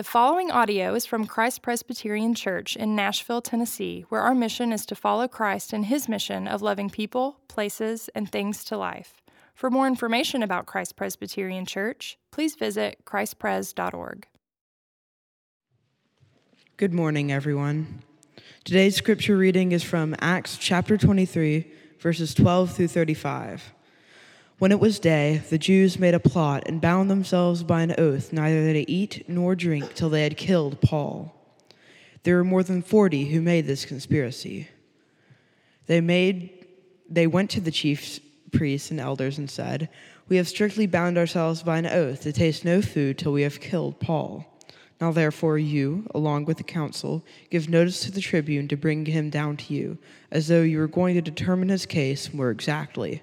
The following audio is from Christ Presbyterian Church in Nashville, Tennessee, where our mission is to follow Christ in his mission of loving people, places, and things to life. For more information about Christ Presbyterian Church, please visit christpres.org. Good morning, everyone. Today's scripture reading is from Acts chapter 23, verses 12 through 35. When it was day, the Jews made a plot and bound themselves by an oath neither to eat nor drink till they had killed Paul. There were more than forty who made this conspiracy. They made they went to the chief priests and elders and said, We have strictly bound ourselves by an oath to taste no food till we have killed Paul. Now therefore you, along with the council, give notice to the tribune to bring him down to you, as though you were going to determine his case more exactly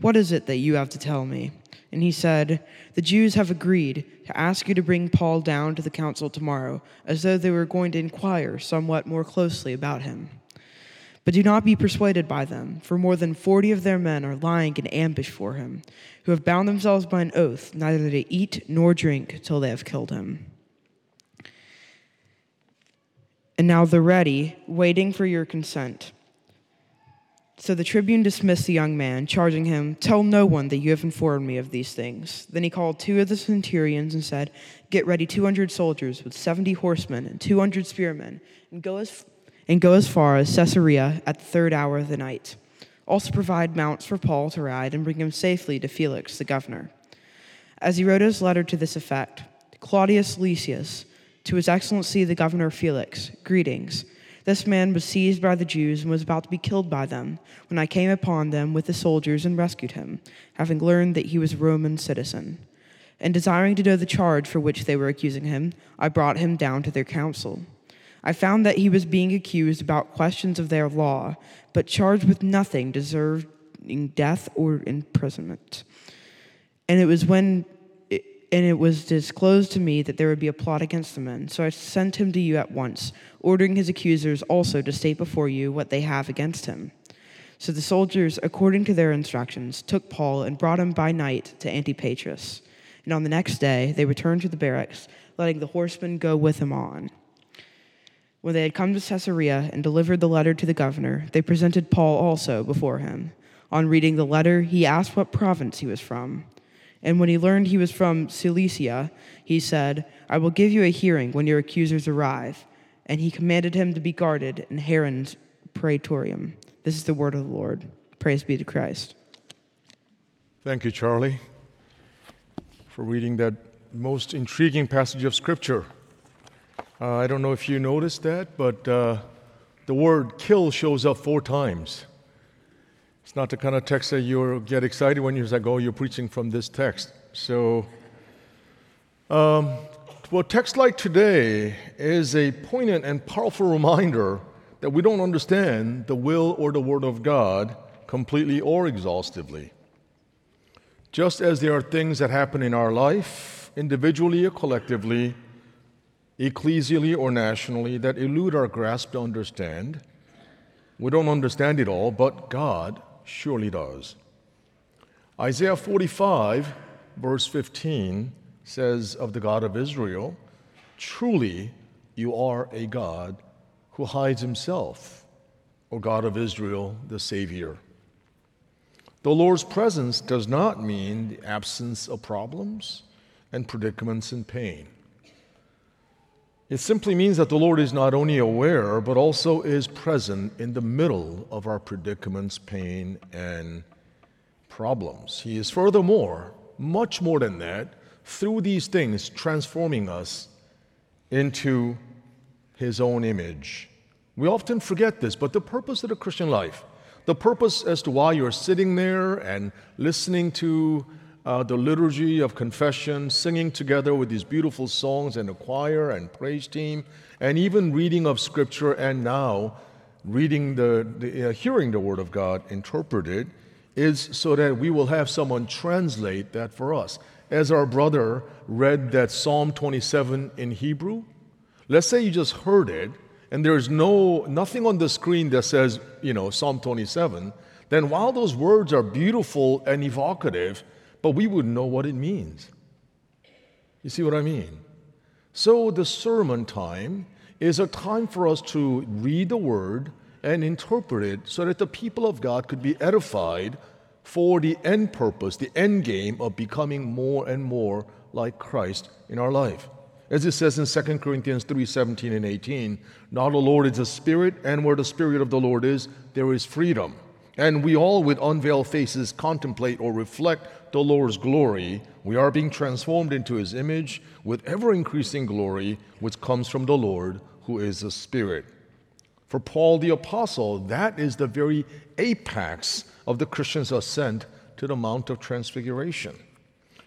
What is it that you have to tell me? And he said, The Jews have agreed to ask you to bring Paul down to the council tomorrow, as though they were going to inquire somewhat more closely about him. But do not be persuaded by them, for more than forty of their men are lying in ambush for him, who have bound themselves by an oath neither to eat nor drink till they have killed him. And now they're ready, waiting for your consent. So the tribune dismissed the young man, charging him, Tell no one that you have informed me of these things. Then he called two of the centurions and said, Get ready 200 soldiers with 70 horsemen and 200 spearmen, and go as, and go as far as Caesarea at the third hour of the night. Also provide mounts for Paul to ride and bring him safely to Felix the governor. As he wrote his letter to this effect, Claudius Lysias, to his excellency the governor Felix, greetings. This man was seized by the Jews and was about to be killed by them when I came upon them with the soldiers and rescued him, having learned that he was a Roman citizen. And desiring to know the charge for which they were accusing him, I brought him down to their council. I found that he was being accused about questions of their law, but charged with nothing deserving death or imprisonment. And it was when and it was disclosed to me that there would be a plot against the men. So I sent him to you at once, ordering his accusers also to state before you what they have against him. So the soldiers, according to their instructions, took Paul and brought him by night to Antipatris. And on the next day, they returned to the barracks, letting the horsemen go with him on. When they had come to Caesarea and delivered the letter to the governor, they presented Paul also before him. On reading the letter, he asked what province he was from. And when he learned he was from Cilicia, he said, I will give you a hearing when your accusers arrive. And he commanded him to be guarded in Herod's praetorium. This is the word of the Lord. Praise be to Christ. Thank you, Charlie, for reading that most intriguing passage of Scripture. Uh, I don't know if you noticed that, but uh, the word kill shows up four times. It's not the kind of text that you get excited when you're like, oh, you're preaching from this text. So, um, well, text like today is a poignant and powerful reminder that we don't understand the will or the word of God completely or exhaustively. Just as there are things that happen in our life, individually or collectively, ecclesially or nationally, that elude our grasp to understand, we don't understand it all, but God surely does. Isaiah 45, verse 15, says of the God of Israel, Truly you are a God who hides himself, O God of Israel, the Savior. The Lord's presence does not mean the absence of problems and predicaments and pain. It simply means that the Lord is not only aware, but also is present in the middle of our predicaments, pain, and problems. He is furthermore, much more than that, through these things, transforming us into His own image. We often forget this, but the purpose of the Christian life, the purpose as to why you're sitting there and listening to uh, the liturgy of confession, singing together with these beautiful songs and the choir and praise team, and even reading of scripture, and now reading the, the uh, hearing the word of God interpreted, is so that we will have someone translate that for us. As our brother read that Psalm 27 in Hebrew, let's say you just heard it, and there's no nothing on the screen that says, you know, Psalm 27, then while those words are beautiful and evocative, but we wouldn't know what it means. You see what I mean? So the sermon time is a time for us to read the word and interpret it so that the people of God could be edified for the end purpose, the end game of becoming more and more like Christ in our life. As it says in 2 Corinthians 3 17 and 18, now the Lord is a spirit, and where the spirit of the Lord is, there is freedom. And we all, with unveiled faces, contemplate or reflect the Lord's glory. We are being transformed into his image with ever increasing glory, which comes from the Lord, who is the Spirit. For Paul the Apostle, that is the very apex of the Christian's ascent to the Mount of Transfiguration.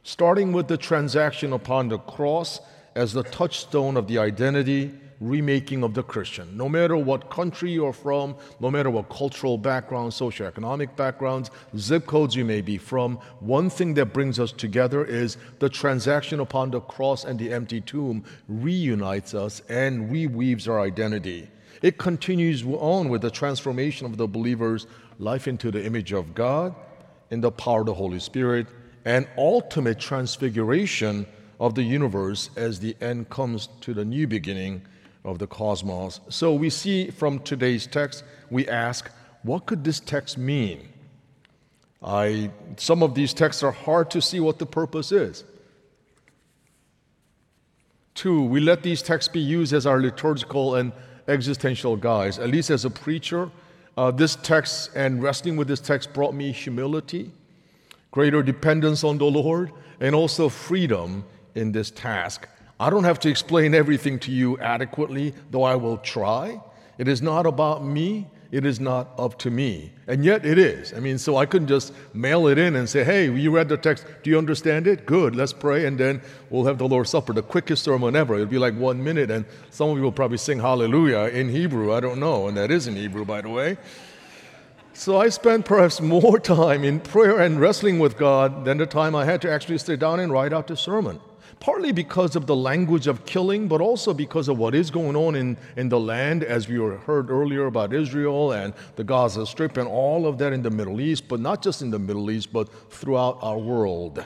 Starting with the transaction upon the cross as the touchstone of the identity remaking of the Christian. No matter what country you're from, no matter what cultural background, socioeconomic backgrounds, zip codes you may be from, one thing that brings us together is the transaction upon the cross and the empty tomb reunites us and reweaves our identity. It continues on with the transformation of the believer's life into the image of God in the power of the Holy Spirit and ultimate transfiguration of the universe as the end comes to the new beginning of the cosmos. So we see from today's text, we ask, what could this text mean? I, some of these texts are hard to see what the purpose is. Two, we let these texts be used as our liturgical and existential guides. At least as a preacher, uh, this text and wrestling with this text brought me humility, greater dependence on the Lord, and also freedom in this task. I don't have to explain everything to you adequately, though I will try. It is not about me. It is not up to me. And yet it is. I mean, so I couldn't just mail it in and say, hey, you read the text. Do you understand it? Good. Let's pray. And then we'll have the Lord's Supper, the quickest sermon ever. It'll be like one minute. And some of you will probably sing hallelujah in Hebrew. I don't know. And that is in Hebrew, by the way. So I spent perhaps more time in prayer and wrestling with God than the time I had to actually sit down and write out the sermon partly because of the language of killing, but also because of what is going on in, in the land, as we heard earlier about Israel and the Gaza Strip and all of that in the Middle East, but not just in the Middle East, but throughout our world.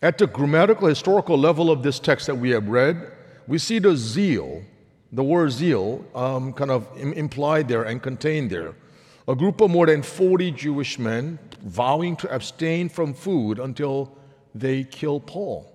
At the grammatical historical level of this text that we have read, we see the zeal, the word zeal, um, kind of implied there and contained there. A group of more than 40 Jewish men vowing to abstain from food until they kill Paul.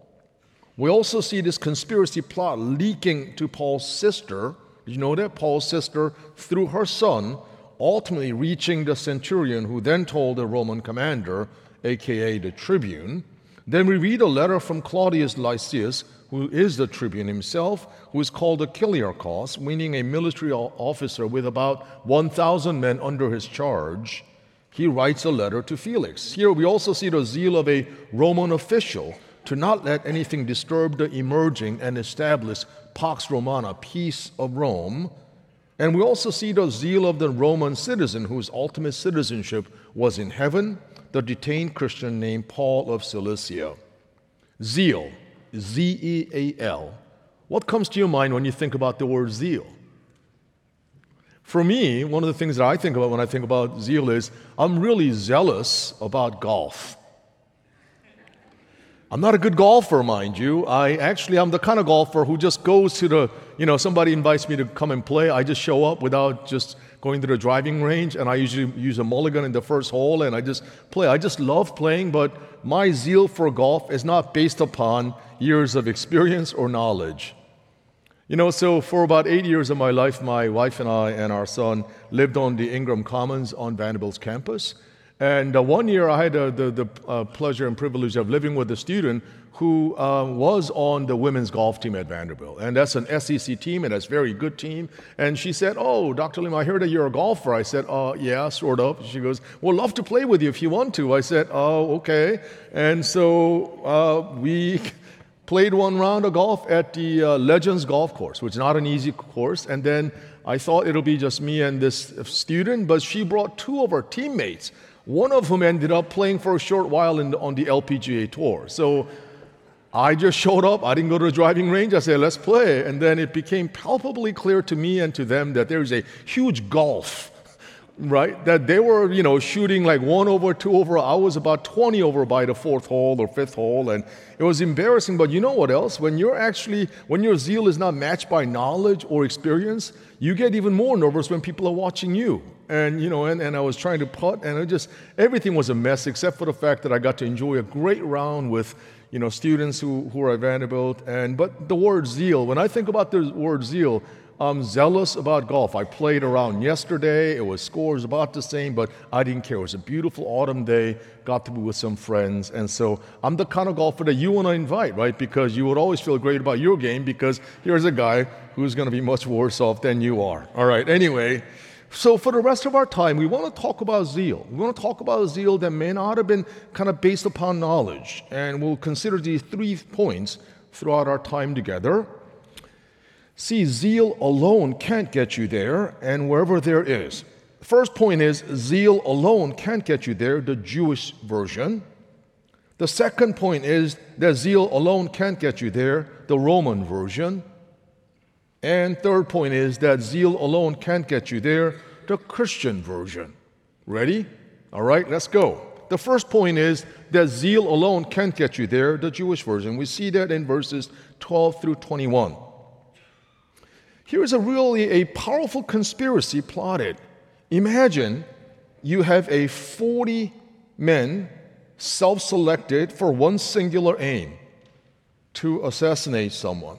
We also see this conspiracy plot leaking to Paul's sister. Did you know that? Paul's sister, through her son, ultimately reaching the centurion, who then told the Roman commander, aka the tribune. Then we read a letter from Claudius Lysias, who is the tribune himself, who is called a Kiliarchos, meaning a military officer with about 1,000 men under his charge. He writes a letter to Felix. Here we also see the zeal of a Roman official to not let anything disturb the emerging and established Pax Romana, peace of Rome. And we also see the zeal of the Roman citizen whose ultimate citizenship was in heaven, the detained Christian named Paul of Cilicia. Zeal, Z E A L. What comes to your mind when you think about the word zeal? For me, one of the things that I think about when I think about zeal is I'm really zealous about golf. I'm not a good golfer, mind you. I actually I'm the kind of golfer who just goes to the, you know, somebody invites me to come and play. I just show up without just going to the driving range, and I usually use a mulligan in the first hole, and I just play. I just love playing, but my zeal for golf is not based upon years of experience or knowledge. You know, so for about eight years of my life, my wife and I and our son lived on the Ingram Commons on Vanderbilt's campus. And uh, one year I had uh, the, the uh, pleasure and privilege of living with a student who uh, was on the women's golf team at Vanderbilt. And that's an SEC team, and that's a very good team. And she said, Oh, Dr. Lim, I heard that you're a golfer. I said, uh, Yeah, sort of. She goes, Well, love to play with you if you want to. I said, Oh, okay. And so uh, we played one round of golf at the uh, Legends Golf Course, which is not an easy course. And then I thought it'll be just me and this student, but she brought two of her teammates, one of whom ended up playing for a short while the, on the LPGA tour. So I just showed up. I didn't go to the driving range. I said, let's play. And then it became palpably clear to me and to them that there is a huge gulf, right? That they were, you know, shooting like one over, two over. I was about 20 over by the fourth hole or fifth hole. And it was embarrassing. But you know what else? When you're actually, when your zeal is not matched by knowledge or experience, you get even more nervous when people are watching you. And, you know, and, and I was trying to putt, and it just, everything was a mess except for the fact that I got to enjoy a great round with you know, students who, who are at Vanderbilt. And, but the word zeal, when I think about the word zeal, I'm zealous about golf. I played around yesterday. It was scores about the same, but I didn't care. It was a beautiful autumn day. Got to be with some friends. And so I'm the kind of golfer that you want to invite, right? Because you would always feel great about your game because here's a guy who's going to be much worse off than you are. All right, anyway. So, for the rest of our time, we want to talk about zeal. We want to talk about zeal that may not have been kind of based upon knowledge. And we'll consider these three points throughout our time together. See, zeal alone can't get you there, and wherever there is. First point is zeal alone can't get you there, the Jewish version. The second point is that zeal alone can't get you there, the Roman version. And third point is that zeal alone can't get you there, the Christian version. Ready? All right, let's go. The first point is that zeal alone can't get you there, the Jewish version. We see that in verses 12 through 21. Here is a really a powerful conspiracy plotted. Imagine you have a 40 men self-selected for one singular aim to assassinate someone.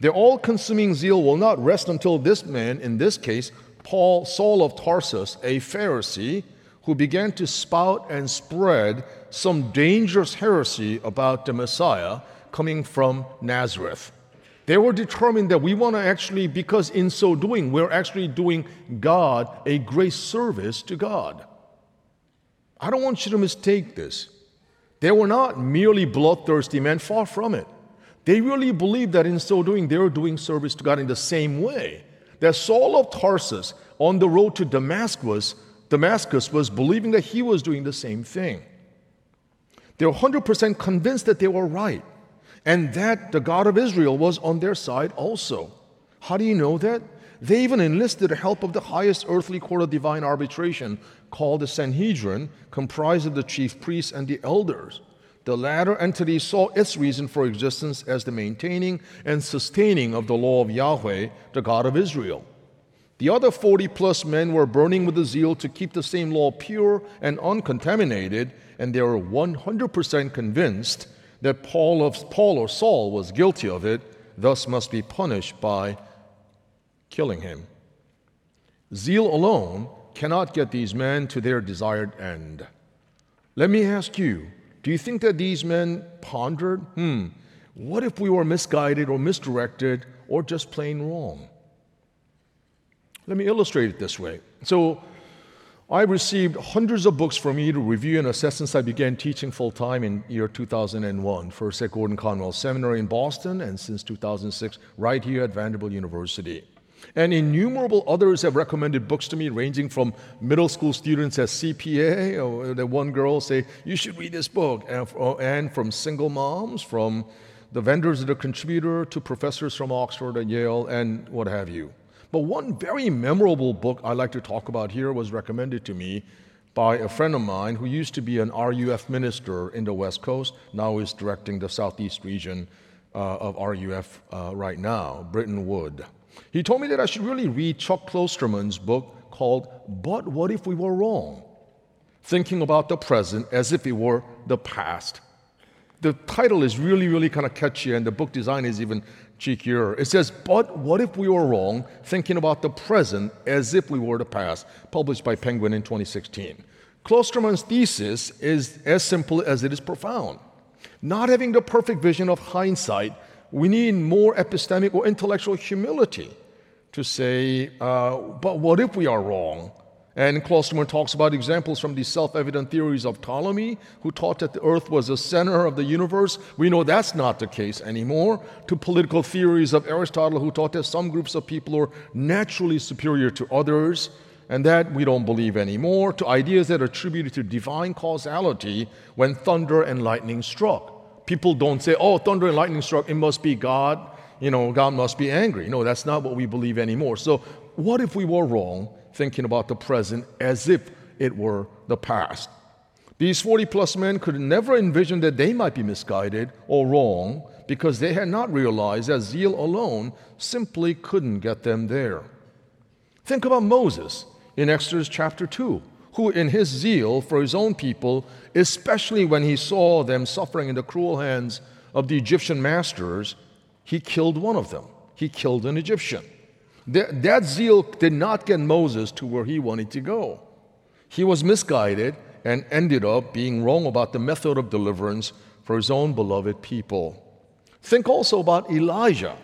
Their all consuming zeal will not rest until this man, in this case, Paul, Saul of Tarsus, a Pharisee, who began to spout and spread some dangerous heresy about the Messiah coming from Nazareth. They were determined that we want to actually, because in so doing, we're actually doing God a great service to God. I don't want you to mistake this. They were not merely bloodthirsty men, far from it. They really believed that in so doing, they were doing service to God in the same way that Saul of Tarsus on the road to Damascus, Damascus was believing that he was doing the same thing. They were 100% convinced that they were right and that the God of Israel was on their side also. How do you know that? They even enlisted the help of the highest earthly court of divine arbitration called the Sanhedrin, comprised of the chief priests and the elders. The latter entity saw its reason for existence as the maintaining and sustaining of the law of Yahweh, the God of Israel. The other 40 plus men were burning with a zeal to keep the same law pure and uncontaminated, and they were 100% convinced that Paul, of, Paul or Saul was guilty of it, thus must be punished by killing him. Zeal alone cannot get these men to their desired end. Let me ask you do you think that these men pondered, hmm, what if we were misguided or misdirected or just plain wrong? Let me illustrate it this way. So, I received hundreds of books from you to review and assess since I began teaching full time in year 2001, first at Gordon Conwell Seminary in Boston, and since 2006, right here at Vanderbilt University. And innumerable others have recommended books to me, ranging from middle school students as CPA, or the one girl say, you should read this book, oh, and from single moms, from the vendors that are contributor to professors from Oxford and Yale, and what have you. But one very memorable book I like to talk about here was recommended to me by a friend of mine who used to be an RUF minister in the West Coast, now is directing the Southeast region uh, of RUF uh, right now, Britton Wood. He told me that I should really read Chuck Klosterman's book called But What If We Were Wrong? Thinking about the present as if it were the past. The title is really, really kind of catchy, and the book design is even cheekier. It says, But what if we were wrong? Thinking about the present as if we were the past, published by Penguin in 2016. Klosterman's thesis is as simple as it is profound. Not having the perfect vision of hindsight, we need more epistemic or intellectual humility to say, uh, but what if we are wrong? And Klosterman talks about examples from the self evident theories of Ptolemy, who taught that the earth was the center of the universe. We know that's not the case anymore. To political theories of Aristotle, who taught that some groups of people are naturally superior to others and that we don't believe anymore, to ideas that attributed to divine causality when thunder and lightning struck. People don't say, oh, thunder and lightning struck, it must be God, you know, God must be angry. No, that's not what we believe anymore. So, what if we were wrong thinking about the present as if it were the past? These 40 plus men could never envision that they might be misguided or wrong because they had not realized that zeal alone simply couldn't get them there. Think about Moses in Exodus chapter 2, who, in his zeal for his own people, especially when he saw them suffering in the cruel hands of the Egyptian masters, he killed one of them. He killed an Egyptian. That, that zeal did not get Moses to where he wanted to go. He was misguided and ended up being wrong about the method of deliverance for his own beloved people. Think also about Elijah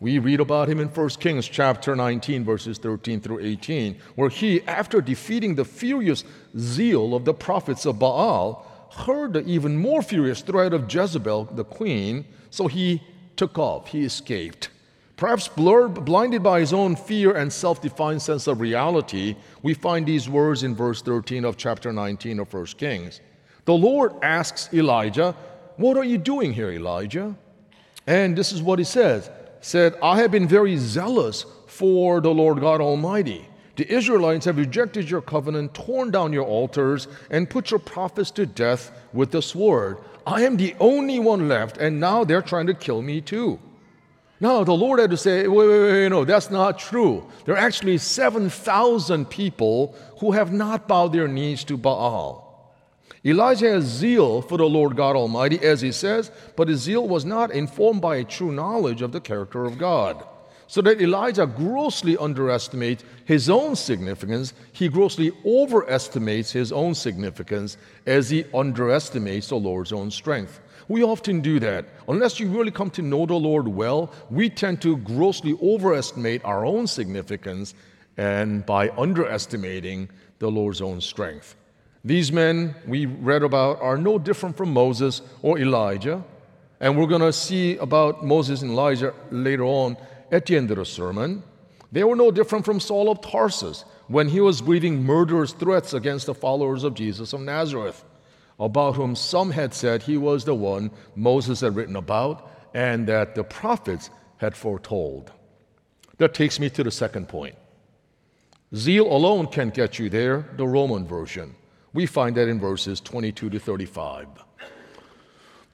we read about him in 1 Kings chapter 19, verses 13 through 18, where he, after defeating the furious zeal of the prophets of Baal, heard the even more furious threat of Jezebel, the queen, so he took off, he escaped. Perhaps blurred, blinded by his own fear and self defined sense of reality, we find these words in verse 13 of chapter 19 of 1 Kings. The Lord asks Elijah, What are you doing here, Elijah? And this is what he says said, I have been very zealous for the Lord God Almighty. The Israelites have rejected your covenant, torn down your altars, and put your prophets to death with the sword. I am the only one left, and now they're trying to kill me too. Now, the Lord had to say, wait, wait, wait, no, that's not true. There are actually 7,000 people who have not bowed their knees to Baal. Elijah has zeal for the Lord God Almighty, as he says, but his zeal was not informed by a true knowledge of the character of God. So that Elijah grossly underestimates his own significance, he grossly overestimates his own significance as he underestimates the Lord's own strength. We often do that. Unless you really come to know the Lord well, we tend to grossly overestimate our own significance and by underestimating the Lord's own strength. These men we read about are no different from Moses or Elijah, and we're going to see about Moses and Elijah later on at the end of the sermon. They were no different from Saul of Tarsus when he was breathing murderous threats against the followers of Jesus of Nazareth, about whom some had said he was the one Moses had written about and that the prophets had foretold. That takes me to the second point. Zeal alone can't get you there, the Roman version. We find that in verses 22 to 35.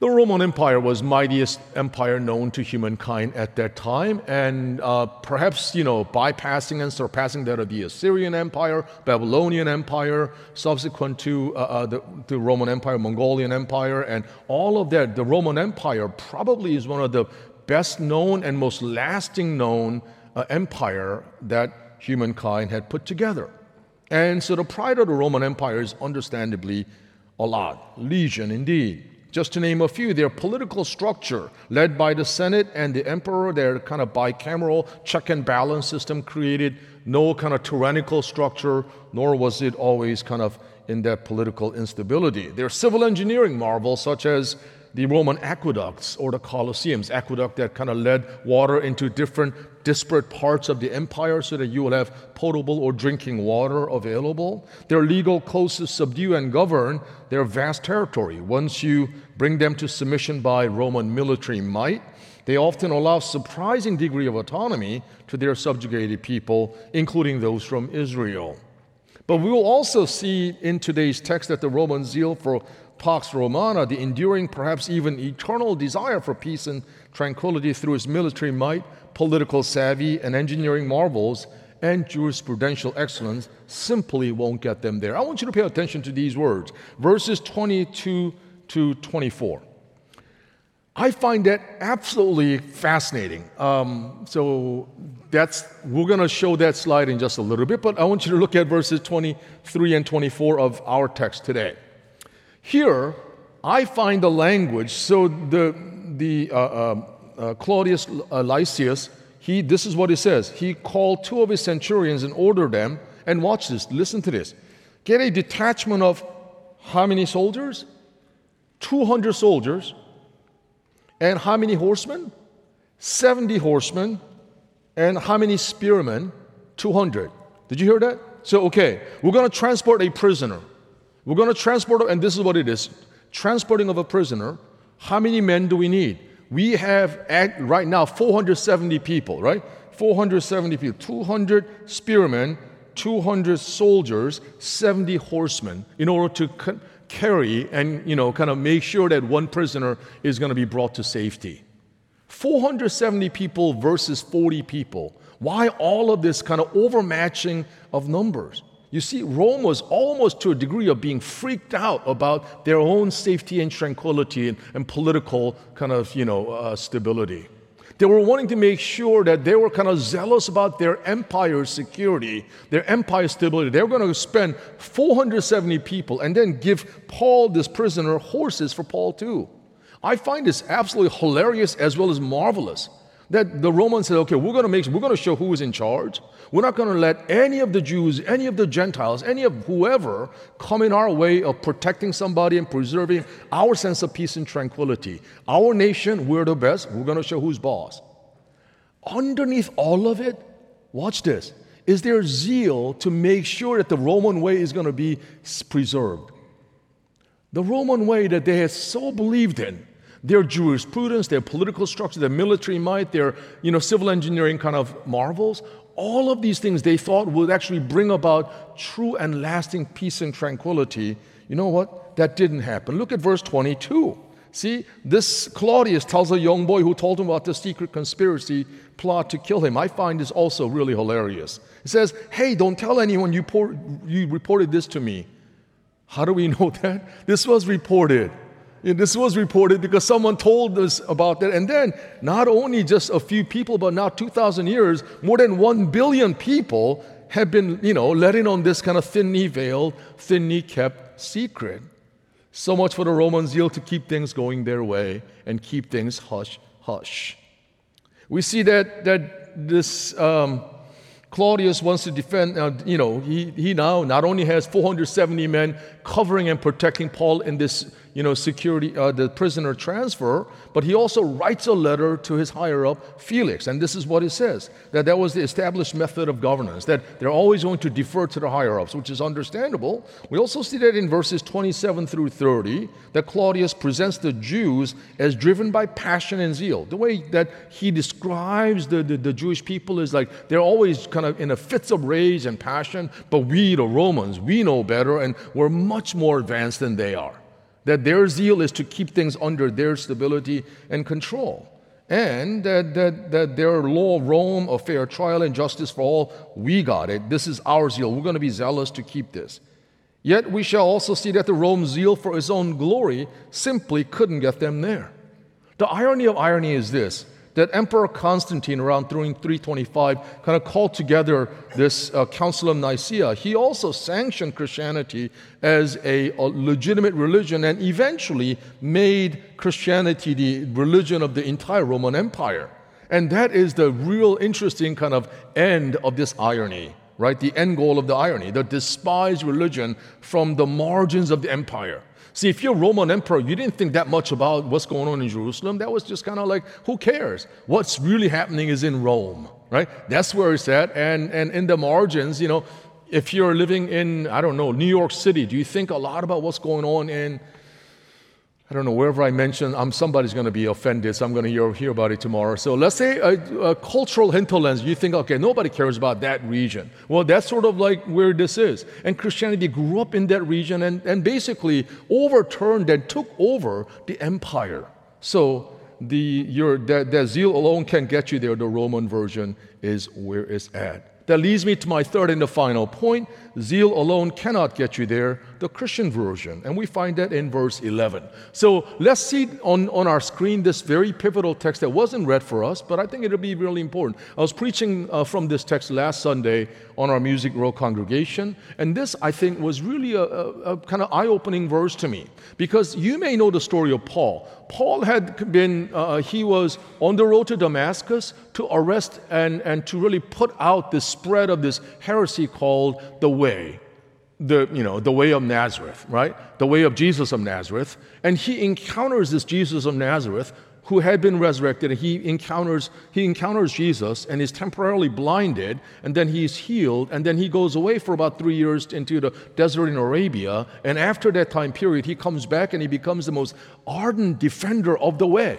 The Roman Empire was mightiest empire known to humankind at that time, and uh, perhaps you know bypassing and surpassing that of the Assyrian Empire, Babylonian Empire, subsequent to uh, uh, the, the Roman Empire, Mongolian Empire, and all of that. The Roman Empire probably is one of the best known and most lasting known uh, empire that humankind had put together. And so the pride of the Roman Empire is understandably a lot, legion indeed. Just to name a few, their political structure, led by the Senate and the emperor, their kind of bicameral check and balance system created no kind of tyrannical structure, nor was it always kind of in that political instability. Their civil engineering marvels, such as the Roman aqueducts or the Colosseums, aqueduct that kind of led water into different disparate parts of the empire so that you will have potable or drinking water available. Their legal codes to subdue and govern their vast territory. Once you bring them to submission by Roman military might, they often allow surprising degree of autonomy to their subjugated people, including those from Israel. But we will also see in today's text that the Roman zeal for Pax Romana, the enduring, perhaps even eternal desire for peace and tranquility through his military might, political savvy, and engineering marvels, and jurisprudential excellence simply won't get them there. I want you to pay attention to these words verses 22 to 24. I find that absolutely fascinating. Um, so that's we're going to show that slide in just a little bit, but I want you to look at verses 23 and 24 of our text today. Here, I find the language. So the the uh, uh, uh, Claudius uh, Lysias, he this is what he says. He called two of his centurions and ordered them. And watch this. Listen to this. Get a detachment of how many soldiers? 200 soldiers and how many horsemen? 70 horsemen. And how many spearmen? 200. Did you hear that? So, okay, we're going to transport a prisoner. We're going to transport, and this is what it is transporting of a prisoner. How many men do we need? We have at, right now 470 people, right? 470 people, 200 spearmen, 200 soldiers, 70 horsemen in order to carry and you know kind of make sure that one prisoner is going to be brought to safety 470 people versus 40 people why all of this kind of overmatching of numbers you see rome was almost to a degree of being freaked out about their own safety and tranquility and, and political kind of you know uh, stability they were wanting to make sure that they were kind of zealous about their empire's security, their empire stability. They were going to spend 470 people and then give Paul, this prisoner, horses for Paul too. I find this absolutely hilarious as well as marvelous that the Romans said, okay, we're going to make, we're going to show who is in charge. We're not going to let any of the Jews, any of the Gentiles, any of whoever come in our way of protecting somebody and preserving our sense of peace and tranquility. Our nation, we're the best. We're going to show who's boss. Underneath all of it, watch this, is there zeal to make sure that the Roman way is going to be preserved. The Roman way that they had so believed in their jurisprudence, their political structure, their military might, their you know, civil engineering kind of marvels, all of these things they thought would actually bring about true and lasting peace and tranquility. You know what? That didn't happen. Look at verse 22. See, this Claudius tells a young boy who told him about the secret conspiracy plot to kill him. I find this also really hilarious. He says, Hey, don't tell anyone you, you reported this to me. How do we know that? This was reported. This was reported because someone told us about that. And then, not only just a few people, but now 2,000 years, more than 1 billion people have been, you know, let in on this kind of thinly veiled, thinly kept secret. So much for the Roman zeal to keep things going their way and keep things hush, hush. We see that, that this um, Claudius wants to defend, uh, you know, he, he now not only has 470 men covering and protecting Paul in this you know, security, uh, the prisoner transfer, but he also writes a letter to his higher up, Felix. And this is what he says that that was the established method of governance, that they're always going to defer to the higher ups, which is understandable. We also see that in verses 27 through 30, that Claudius presents the Jews as driven by passion and zeal. The way that he describes the, the, the Jewish people is like they're always kind of in a fits of rage and passion, but we, the Romans, we know better and we're much more advanced than they are that their zeal is to keep things under their stability and control. And that, that, that their law Rome, a fair trial and justice for all, we got it. This is our zeal. We're going to be zealous to keep this. Yet we shall also see that the Rome's zeal for its own glory simply couldn't get them there. The irony of irony is this that Emperor Constantine, around 325, kind of called together this uh, Council of Nicaea. He also sanctioned Christianity as a, a, legitimate religion and eventually made Christianity the religion of the entire Roman Empire. And that is the real interesting kind of end of this irony, right? The end goal of the irony, the despised religion from the margins of the empire. See, if you're Roman emperor, you didn't think that much about what's going on in Jerusalem. That was just kind of like, who cares? What's really happening is in Rome, right? That's where it's at. And, and in the margins, you know, if you're living in, I don't know, New York City, do you think a lot about what's going on in I don't know, wherever I mention, I'm, somebody's going to be offended, so I'm going to hear, hear about it tomorrow. So let's say a, a, cultural hinterlands, you think, okay, nobody cares about that region. Well, that's sort of like where this is. And Christianity grew up in that region and, and basically overturned and took over the empire. So the, your, that, that zeal alone can get you there. The Roman version is where it's at. That leads me to my third and the final point. Zeal alone cannot get you there, the Christian version. And we find that in verse 11. So let's see on, on our screen this very pivotal text that wasn't read for us, but I think it'll be really important. I was preaching uh, from this text last Sunday on our Music Row congregation, and this, I think, was really a, a, a kind of eye opening verse to me because you may know the story of Paul. Paul had been, uh, he was on the road to Damascus to arrest and, and to really put out the spread of this heresy called the way. The, you know, the way of Nazareth, right? The way of Jesus of Nazareth. And he encounters this Jesus of Nazareth who had been resurrected and he encounters he encounters Jesus and is temporarily blinded and then he's healed and then he goes away for about 3 years into the desert in Arabia. And after that time period he comes back and he becomes the most ardent defender of the way.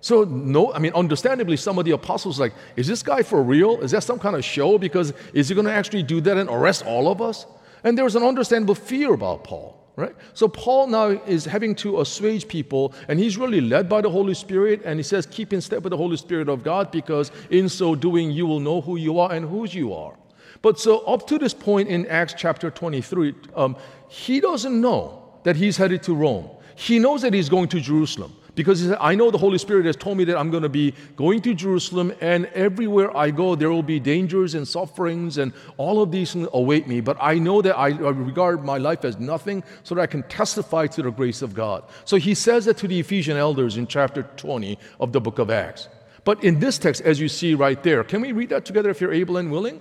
So no i mean understandably some of the apostles like is this guy for real? Is that some kind of show? Because is he going to actually do that and arrest all of us and there was an understandable fear about paul Right? So Paul now is having to assuage people, and he's really led by the Holy Spirit, and he says, keep in step with the Holy Spirit of God, because in so doing you will know who you are and whose you are. But so up to this point in Acts chapter 23, um, he doesn't know that he's headed to Rome. He knows that he's going to Jerusalem. Because he said, I know the Holy Spirit has told me that I'm going to be going to Jerusalem, and everywhere I go, there will be dangers and sufferings, and all of these things await me. But I know that I regard my life as nothing so that I can testify to the grace of God. So he says that to the Ephesian elders in chapter 20 of the book of Acts. But in this text, as you see right there, can we read that together if you're able and willing?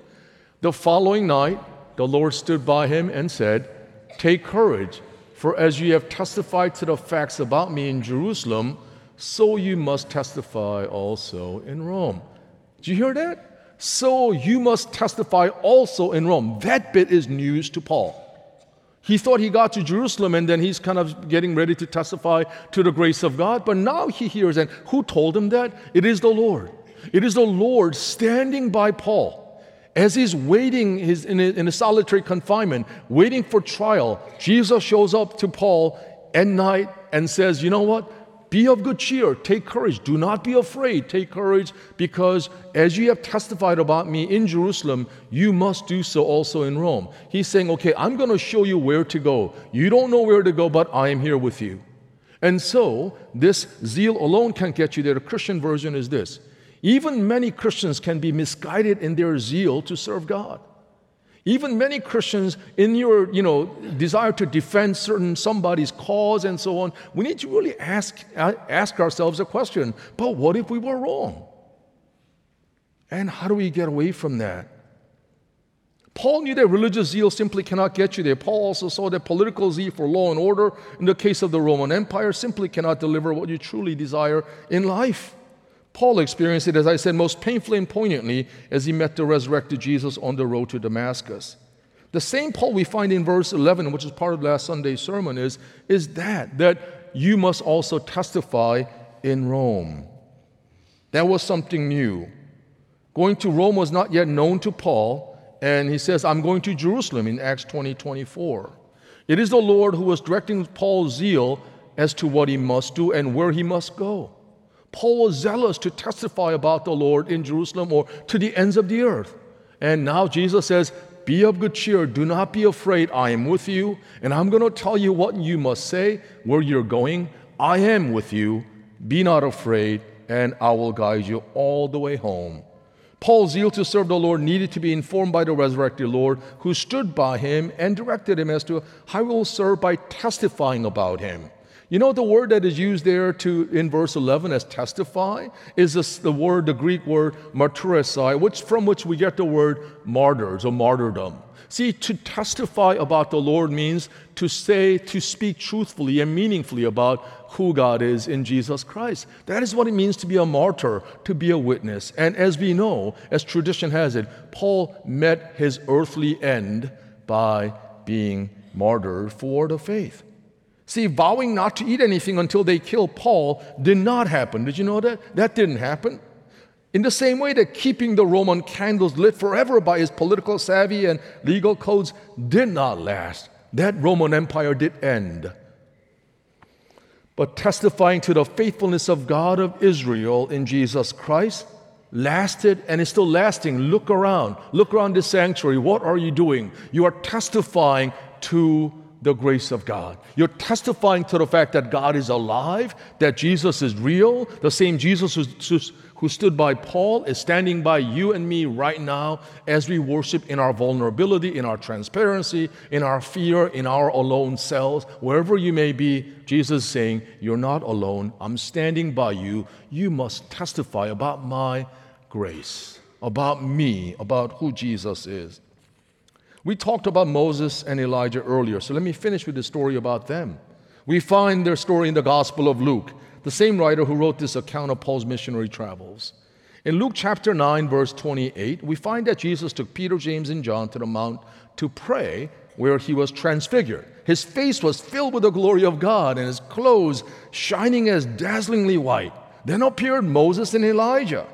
The following night, the Lord stood by him and said, Take courage. For as you have testified to the facts about me in Jerusalem, so you must testify also in Rome. Did you hear that? So you must testify also in Rome. That bit is news to Paul. He thought he got to Jerusalem and then he's kind of getting ready to testify to the grace of God. But now he hears, and who told him that? It is the Lord. It is the Lord standing by Paul as he's waiting in, a, in a solitary confinement, waiting for trial, Jesus shows up to Paul at night and says, You know what? Be of good cheer. Take courage. Do not be afraid. Take courage because as you have testified about me in Jerusalem, you must do so also in Rome. He's saying, Okay, I'm going to show you where to go. You don't know where to go, but I am here with you. And so, this zeal alone can't get you there. The Christian version is this even many Christians can be misguided in their zeal to serve God. Even many Christians, in your you know, desire to defend certain somebody's cause and so on, we need to really ask, ask ourselves a question but what if we were wrong? And how do we get away from that? Paul knew that religious zeal simply cannot get you there. Paul also saw that political zeal for law and order, in the case of the Roman Empire, simply cannot deliver what you truly desire in life. Paul experienced it, as I said, most painfully and poignantly as he met the resurrected Jesus on the road to Damascus. The same Paul we find in verse 11, which is part of last Sunday's sermon, is, is that, that you must also testify in Rome. That was something new. Going to Rome was not yet known to Paul, and he says, I'm going to Jerusalem in Acts 20 24. It is the Lord who was directing Paul's zeal as to what he must do and where he must go. Paul was zealous to testify about the Lord in Jerusalem or to the ends of the earth. And now Jesus says, Be of good cheer, do not be afraid, I am with you, and I'm going to tell you what you must say, where you're going. I am with you, be not afraid, and I will guide you all the way home. Paul's zeal to serve the Lord needed to be informed by the resurrected Lord, who stood by him and directed him as to how he will serve by testifying about him. You know the word that is used there to in verse 11 as testify is this, the word, the Greek word martyresai, which from which we get the word martyrs or martyrdom. See, to testify about the Lord means to say, to speak truthfully and meaningfully about who God is in Jesus Christ. That is what it means to be a martyr, to be a witness. And as we know, as tradition has it, Paul met his earthly end by being martyred for the faith. See, vowing not to eat anything until they kill Paul did not happen. Did you know that? That didn't happen. In the same way that keeping the Roman candles lit forever by his political savvy and legal codes did not last, that Roman Empire did end. But testifying to the faithfulness of God of Israel in Jesus Christ, lasted and is still lasting. Look around. Look around this sanctuary. What are you doing? You are testifying to the grace of God. You're testifying to the fact that God is alive, that Jesus is real. The same Jesus who, who stood by Paul is standing by you and me right now as we worship in our vulnerability, in our transparency, in our fear, in our alone selves. Wherever you may be, Jesus is saying, You're not alone. I'm standing by you. You must testify about my grace, about me, about who Jesus is. We talked about Moses and Elijah earlier, so let me finish with the story about them. We find their story in the Gospel of Luke, the same writer who wrote this account of Paul's missionary travels. In Luke chapter 9, verse 28, we find that Jesus took Peter, James, and John to the mount to pray, where he was transfigured. His face was filled with the glory of God, and his clothes shining as dazzlingly white. Then appeared Moses and Elijah.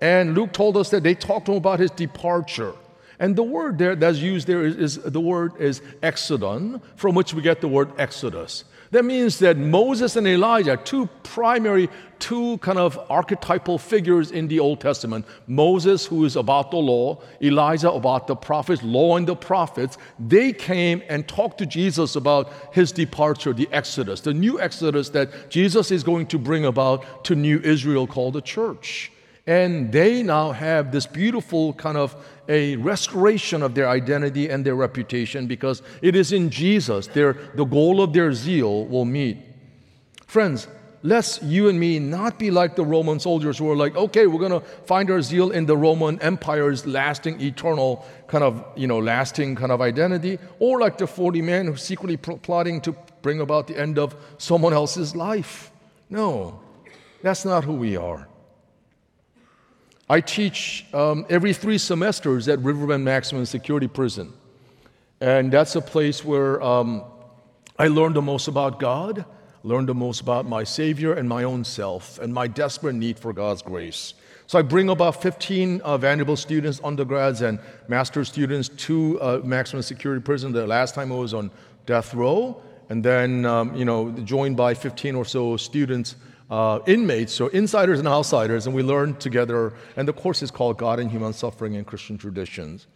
And Luke told us that they talked to him about his departure. And the word there that's used there is, is the word is exodon, from which we get the word exodus. That means that Moses and Elijah, two primary, two kind of archetypal figures in the Old Testament. Moses, who is about the law, Elijah about the prophets, law and the prophets. They came and talked to Jesus about his departure, the Exodus, the new Exodus that Jesus is going to bring about to new Israel called the church. And they now have this beautiful kind of a restoration of their identity and their reputation because it is in Jesus their, the goal of their zeal will meet. Friends, lest you and me not be like the Roman soldiers who are like, okay, we're going to find our zeal in the Roman Empire's lasting, eternal kind of, you know, lasting kind of identity, or like the 40 men who secretly plotting to bring about the end of someone else's life. No, that's not who we are. I teach um, every three semesters at Riverbend Maximum Security Prison. And that's a place where um, I learn the most about God, learn the most about my Savior and my own self, and my desperate need for God's grace. So I bring about 15 uh, Vanderbilt students, undergrads, and master's students to uh, maximum security prison. The last time I was on death row, and then um, you know joined by 15 or so students uh, inmates, so insiders and outsiders, and we learn together. And the course is called God and Human Suffering and Christian Traditions.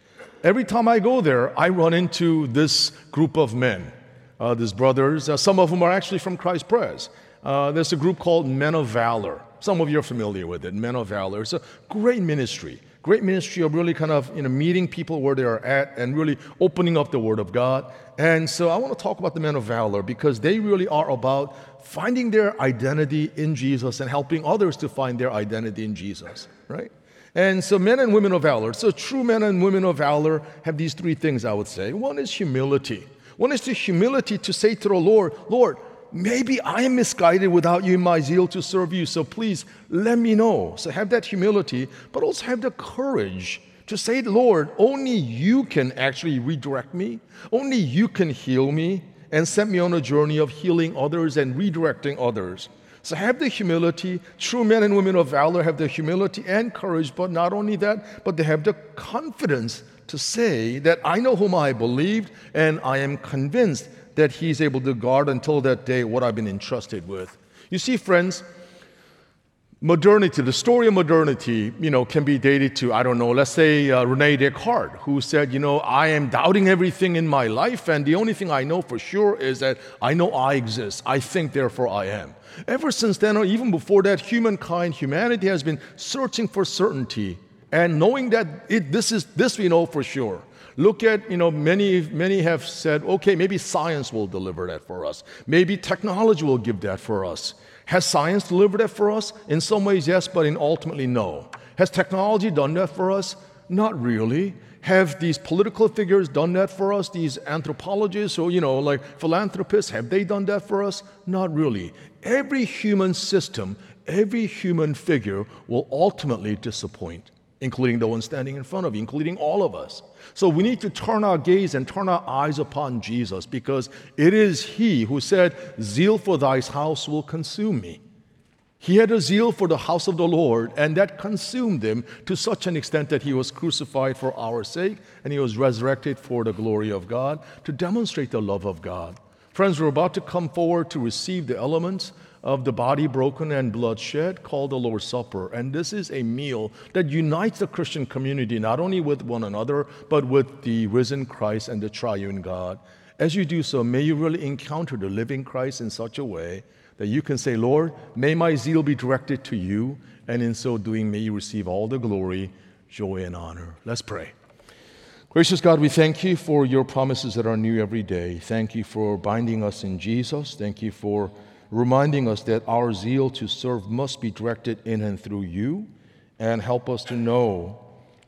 Every time I go there, I run into this group of men, uh, these brothers. Uh, some of whom are actually from Christ Pres. Uh, there's a group called Men of Valor. Some of you are familiar with it, Men of Valor. It's a great ministry great ministry of really kind of you know, meeting people where they are at and really opening up the Word of God. And so I want to talk about the men of valor because they really are about finding their identity in Jesus and helping others to find their identity in Jesus, right? And so, men and women of valor. So, true men and women of valor have these three things, I would say. One is humility. One is the humility to say to the Lord, Lord, maybe I am misguided without you in my zeal to serve you, so please let me know. So, have that humility, but also have the courage to say, Lord, only you can actually redirect me, only you can heal me and set me on a journey of healing others and redirecting others. So have the humility. True men and women of valor have the humility and courage, but not only that, but they have the confidence to say that I know whom I believed and I am convinced that he's able to guard until that day what I've been entrusted with. You see, friends, modernity, the story of modernity, you know, can be dated to, I don't know, let's say uh, Rene Descartes, who said, you know, I am doubting everything in my life, and the only thing I know for sure is that I know I exist. I think, therefore I am. Ever since then, or even before that, humankind, humanity has been searching for certainty and knowing that it, this is this we know for sure. Look at, you know, many, many have said, okay, maybe science will deliver that for us. Maybe technology will give that for us. Has science delivered that for us? In some ways, yes, but in ultimately, no. Has technology done that for us? Not really. Have these political figures done that for us? These anthropologists or, you know, like philanthropists, have they done that for us? Not really. Every human system, every human figure will ultimately disappoint, including the one standing in front of you, including all of us. So we need to turn our gaze and turn our eyes upon Jesus because it is He who said, Zeal for thy house will consume me. He had a zeal for the house of the Lord, and that consumed him to such an extent that he was crucified for our sake and he was resurrected for the glory of God to demonstrate the love of God. Friends, we're about to come forward to receive the elements of the body broken and blood shed called the Lord's Supper. And this is a meal that unites the Christian community not only with one another, but with the risen Christ and the triune God. As you do so, may you really encounter the living Christ in such a way that you can say, Lord, may my zeal be directed to you, and in so doing, may you receive all the glory, joy, and honor. Let's pray. Gracious God, we thank you for your promises that are new every day. Thank you for binding us in Jesus. Thank you for reminding us that our zeal to serve must be directed in and through you, and help us to know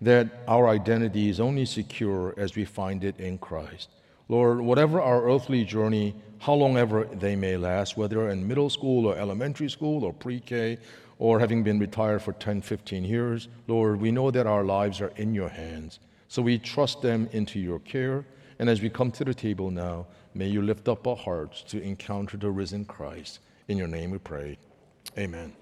that our identity is only secure as we find it in Christ. Lord, whatever our earthly journey, how long ever they may last, whether in middle school or elementary school or pre K or having been retired for 10, 15 years, Lord, we know that our lives are in your hands. So we trust them into your care. And as we come to the table now, may you lift up our hearts to encounter the risen Christ. In your name we pray. Amen.